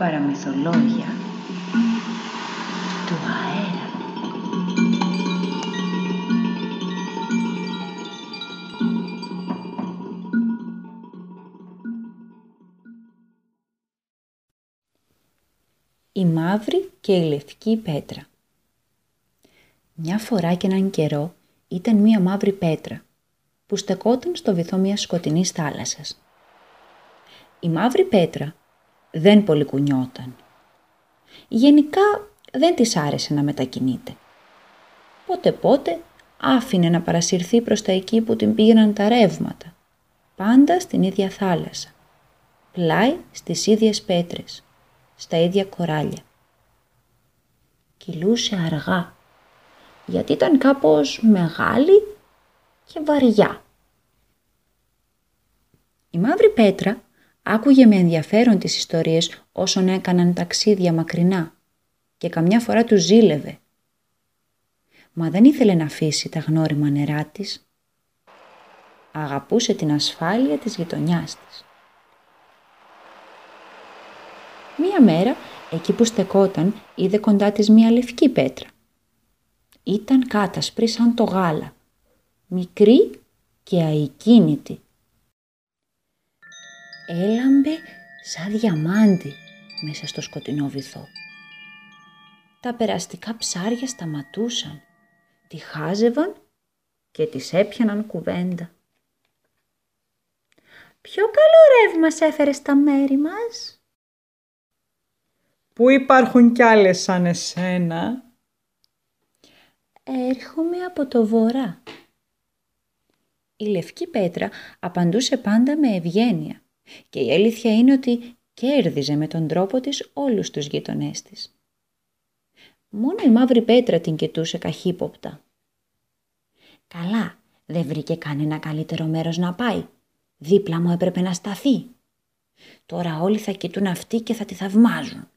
παραμυθολόγια του αέρα. Η μαύρη και η λευκή πέτρα Μια φορά και έναν καιρό ήταν μία μαύρη πέτρα που στεκόταν στο βυθό μιας σκοτεινής θάλασσας. Η μαύρη πέτρα δεν πολυκουνιόταν. Γενικά δεν της άρεσε να μετακινείται. Πότε πότε άφηνε να παρασυρθεί προς τα εκεί που την πήγαιναν τα ρεύματα, πάντα στην ίδια θάλασσα, πλάι στις ίδιες πέτρες, στα ίδια κοράλια. Κυλούσε αργά, γιατί ήταν κάπως μεγάλη και βαριά. Η μαύρη πέτρα άκουγε με ενδιαφέρον τις ιστορίες όσων έκαναν ταξίδια μακρινά και καμιά φορά τους ζήλευε. Μα δεν ήθελε να αφήσει τα γνώριμα νερά της. Αγαπούσε την ασφάλεια της γειτονιάς της. Μία μέρα, εκεί που στεκόταν, είδε κοντά της μία λευκή πέτρα. Ήταν κάτασπρη σαν το γάλα, μικρή και αικίνητη έλαμπε σαν διαμάντι μέσα στο σκοτεινό βυθό. Τα περαστικά ψάρια σταματούσαν, τη χάζευαν και τις έπιαναν κουβέντα. «Ποιο καλό ρεύμα σε έφερε στα μέρη μας» «Πού υπάρχουν κι άλλες σαν εσένα» «Έρχομαι από το βορρά». Η λευκή πέτρα απαντούσε πάντα με ευγένεια και η αλήθεια είναι ότι κέρδιζε με τον τρόπο της όλους τους γειτονές της. Μόνο η μαύρη πέτρα την κοιτούσε καχύποπτα. «Καλά, δεν βρήκε κανένα καλύτερο μέρος να πάει. Δίπλα μου έπρεπε να σταθεί. Τώρα όλοι θα κοιτούν αυτή και θα τη θαυμάζουν».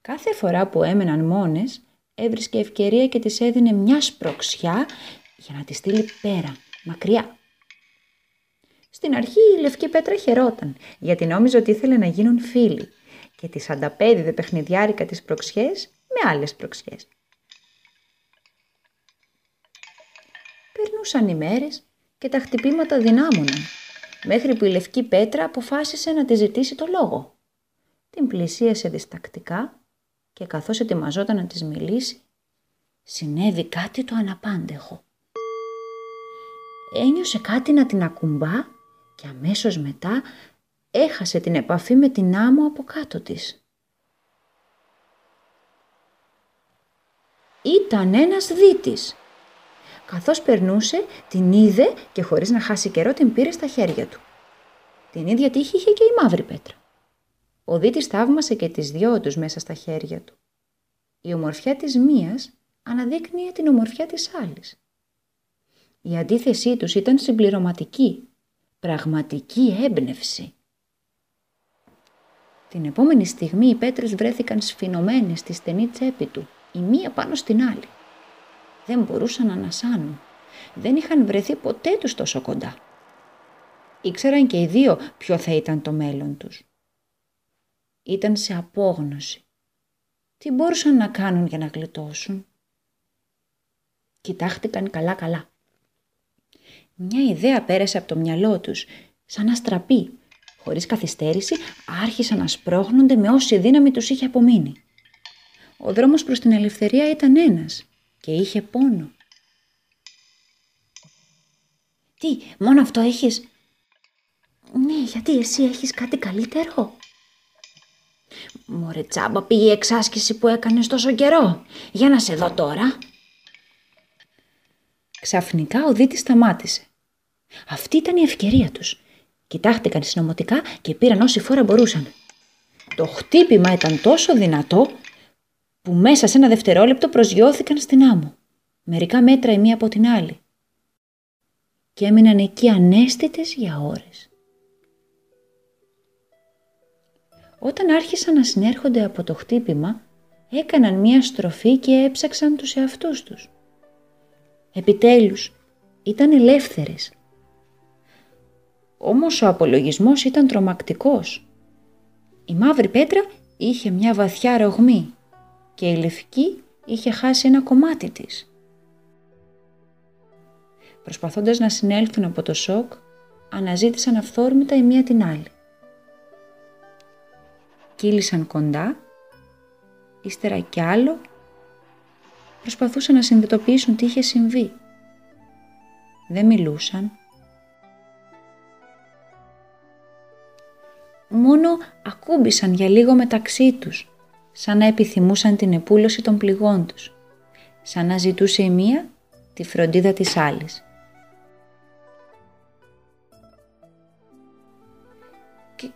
Κάθε φορά που έμεναν μόνες, έβρισκε ευκαιρία και της έδινε μια σπροξιά για να τη στείλει πέρα, μακριά. Στην αρχή η Λευκή Πέτρα χαιρόταν, γιατί νόμιζε ότι ήθελε να γίνουν φίλοι και τις ανταπέδιδε παιχνιδιάρικα τις προξιές με άλλες προξιές. Περνούσαν οι μέρες και τα χτυπήματα δυνάμωναν, μέχρι που η Λευκή Πέτρα αποφάσισε να τη ζητήσει το λόγο. Την πλησίασε διστακτικά και καθώς ετοιμαζόταν να της μιλήσει, συνέβη κάτι το αναπάντεχο. Ένιωσε κάτι να την ακουμπά και αμέσως μετά έχασε την επαφή με την άμμο από κάτω της. Ήταν ένας δίτης. Καθώς περνούσε, την είδε και χωρίς να χάσει καιρό την πήρε στα χέρια του. Την ίδια τύχη είχε και η μαύρη πέτρα. Ο δίτης θαύμασε και τις δυο τους μέσα στα χέρια του. Η ομορφιά της μίας αναδείκνυε την ομορφιά της άλλης. Η αντίθεσή τους ήταν συμπληρωματική πραγματική έμπνευση. Την επόμενη στιγμή οι πέτρες βρέθηκαν σφινωμένες στη στενή τσέπη του, η μία πάνω στην άλλη. Δεν μπορούσαν να ανασάνουν. Δεν είχαν βρεθεί ποτέ τους τόσο κοντά. Ήξεραν και οι δύο ποιο θα ήταν το μέλλον τους. Ήταν σε απόγνωση. Τι μπορούσαν να κάνουν για να γλιτώσουν; Κοιτάχτηκαν καλά-καλά. Μια ιδέα πέρασε από το μυαλό τους, σαν αστραπή. Χωρίς καθυστέρηση άρχισαν να σπρώχνονται με όση δύναμη τους είχε απομείνει. Ο δρόμος προς την ελευθερία ήταν ένας και είχε πόνο. «Τι, μόνο αυτό έχεις» «Ναι, γιατί εσύ έχεις κάτι καλύτερο» «Μωρέ τσάμπα πήγε η εξάσκηση που έκανες τόσο καιρό. Για να σε δω τώρα». Ξαφνικά ο Δίτης σταμάτησε. Αυτή ήταν η ευκαιρία τους. Κοιτάχτηκαν συνωμοτικά και πήραν όση φορά μπορούσαν. Το χτύπημα ήταν τόσο δυνατό που μέσα σε ένα δευτερόλεπτο προσγειώθηκαν στην άμμο. Μερικά μέτρα η μία από την άλλη. Και έμειναν εκεί ανέστητες για ώρες. Όταν άρχισαν να συνέρχονται από το χτύπημα, έκαναν μία στροφή και έψαξαν τους εαυτούς τους. Επιτέλους, ήταν ελεύθερες Όμως ο απολογισμός ήταν τρομακτικός. Η μαύρη πέτρα είχε μια βαθιά ρογμή και η λευκή είχε χάσει ένα κομμάτι της. Προσπαθώντας να συνέλθουν από το σοκ, αναζήτησαν αυθόρμητα η μία την άλλη. Κύλησαν κοντά, ύστερα κι άλλο, προσπαθούσαν να συνειδητοποιήσουν τι είχε συμβεί. Δεν μιλούσαν. Μόνο ακούμπησαν για λίγο μεταξύ τους, σαν να επιθυμούσαν την επούλωση των πληγών τους, σαν να ζητούσε η μία τη φροντίδα της άλλης.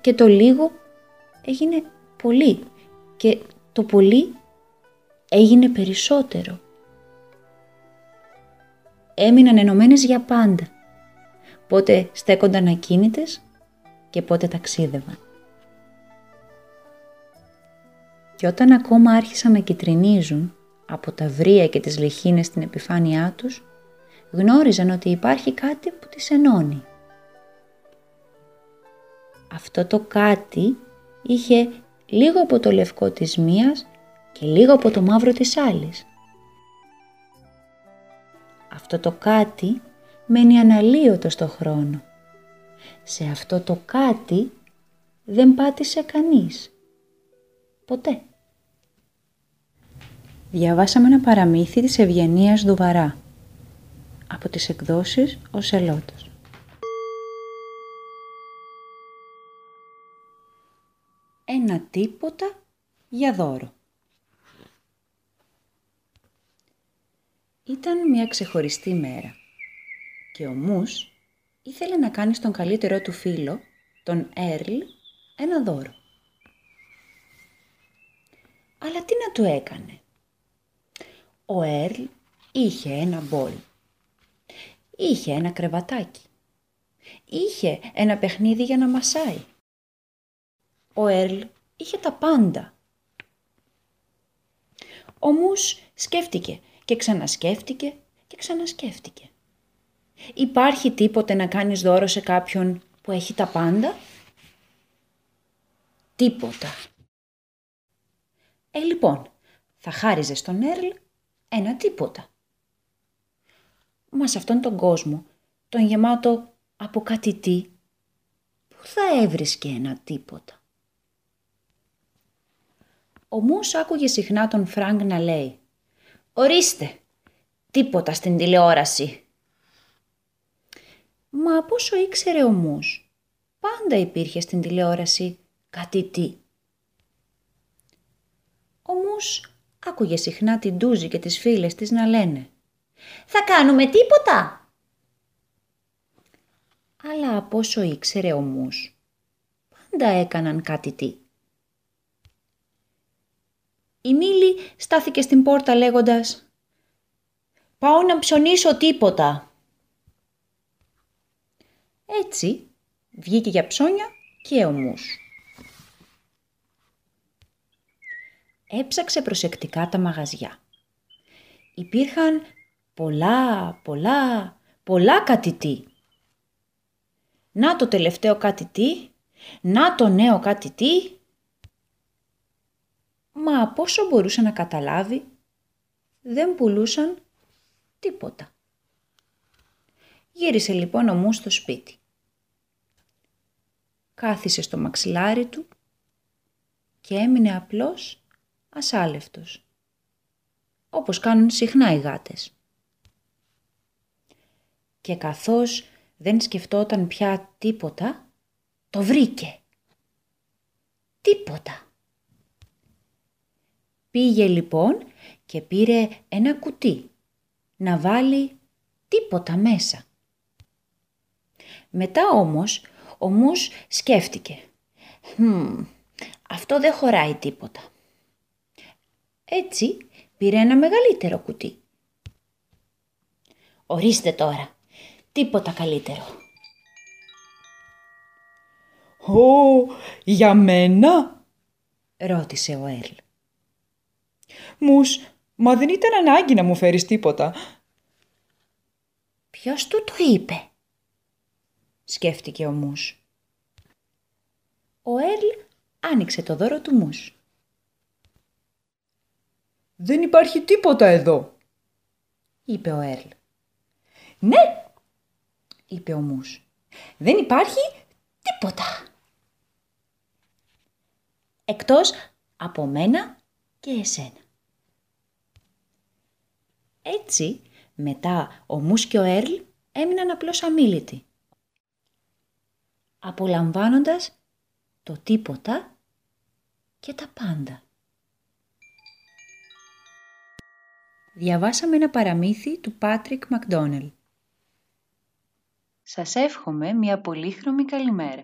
και, το λίγο έγινε πολύ και το πολύ έγινε περισσότερο. Έμειναν ενωμένες για πάντα. Πότε στέκονταν ακίνητες και πότε ταξίδευαν. Και όταν ακόμα άρχισαν να κυτρινίζουν από τα βρία και τις λιχίνες στην επιφάνειά τους, γνώριζαν ότι υπάρχει κάτι που τις ενώνει αυτό το κάτι είχε λίγο από το λευκό της μίας και λίγο από το μαύρο της άλλης. Αυτό το κάτι μένει αναλύωτο στο χρόνο. Σε αυτό το κάτι δεν πάτησε κανείς. Ποτέ. Διαβάσαμε ένα παραμύθι της Ευγενίας Δουβαρά από τις εκδόσεις «Ο Σελότος». ένα τίποτα για δώρο. Ήταν μια ξεχωριστή μέρα και ο Μους ήθελε να κάνει στον καλύτερό του φίλο, τον Έρλ, ένα δώρο. Αλλά τι να του έκανε; Ο Έρλ είχε ένα μπολ. Είχε ένα κρεβατάκι. Είχε ένα παιχνίδι για να μασάει. Ο Έρλ είχε τα πάντα. Όμως σκέφτηκε και ξανασκέφτηκε και ξανασκέφτηκε. Υπάρχει τίποτε να κάνεις δώρο σε κάποιον που έχει τα πάντα; Τίποτα. Ε, λοιπόν, θα χάριζες στον Έρλ ένα τίποτα. Μα σε αυτόν τον κόσμο, τον γεμάτο από κάτι τι, πού θα έβρισκε ένα τίποτα. Ο Μους άκουγε συχνά τον Φρανκ να λέει «Ορίστε, τίποτα στην τηλεόραση». Μα πόσο ήξερε ο Μους, πάντα υπήρχε στην τηλεόραση κάτι τι. Ο Μους άκουγε συχνά την Ντούζη και τις φίλες της να λένε «Θα κάνουμε τίποτα» αλλά από όσο ήξερε ο Μους, πάντα έκαναν κάτι τι. Η Μίλη στάθηκε στην πόρτα λέγοντας «Πάω να ψωνίσω τίποτα». Έτσι βγήκε για ψώνια και ο Μους. Έψαξε προσεκτικά τα μαγαζιά. Υπήρχαν πολλά, πολλά, πολλά κάτι Να το τελευταίο κάτι τι, να το νέο κάτι τι, Μα από όσο μπορούσε να καταλάβει, δεν πουλούσαν τίποτα. Γύρισε λοιπόν ο Μου στο σπίτι. Κάθισε στο μαξιλάρι του και έμεινε απλώς ασάλευτος, όπως κάνουν συχνά οι γάτες. Και καθώς δεν σκεφτόταν πια τίποτα, το βρήκε. Τίποτα. Πήγε λοιπόν και πήρε ένα κουτί να βάλει τίποτα μέσα. Μετά όμως ο Μους σκέφτηκε αυτό δεν χωράει τίποτα». Έτσι πήρε ένα μεγαλύτερο κουτί. «Ορίστε τώρα, τίποτα καλύτερο». «Ω, για μένα» ρώτησε ο Έρλ. Μους, μα δεν ήταν ανάγκη να μου φέρεις τίποτα. Ποιος του το είπε. Σκέφτηκε ο Μους. Ο Έρλ άνοιξε το δώρο του Μους. «Δεν υπάρχει τίποτα εδώ», είπε ο Έρλ. «Ναι», είπε ο Μους. «Δεν υπάρχει τίποτα» εκτός από μένα και εσένα. Έτσι, μετά ο Μους και ο Έρλ έμειναν απλώς αμήλυτοι, απολαμβάνοντας το τίποτα και τα πάντα. Διαβάσαμε ένα παραμύθι του Πάτρικ Μακδόνελ. Σας εύχομαι μια πολύχρωμη καλημέρα.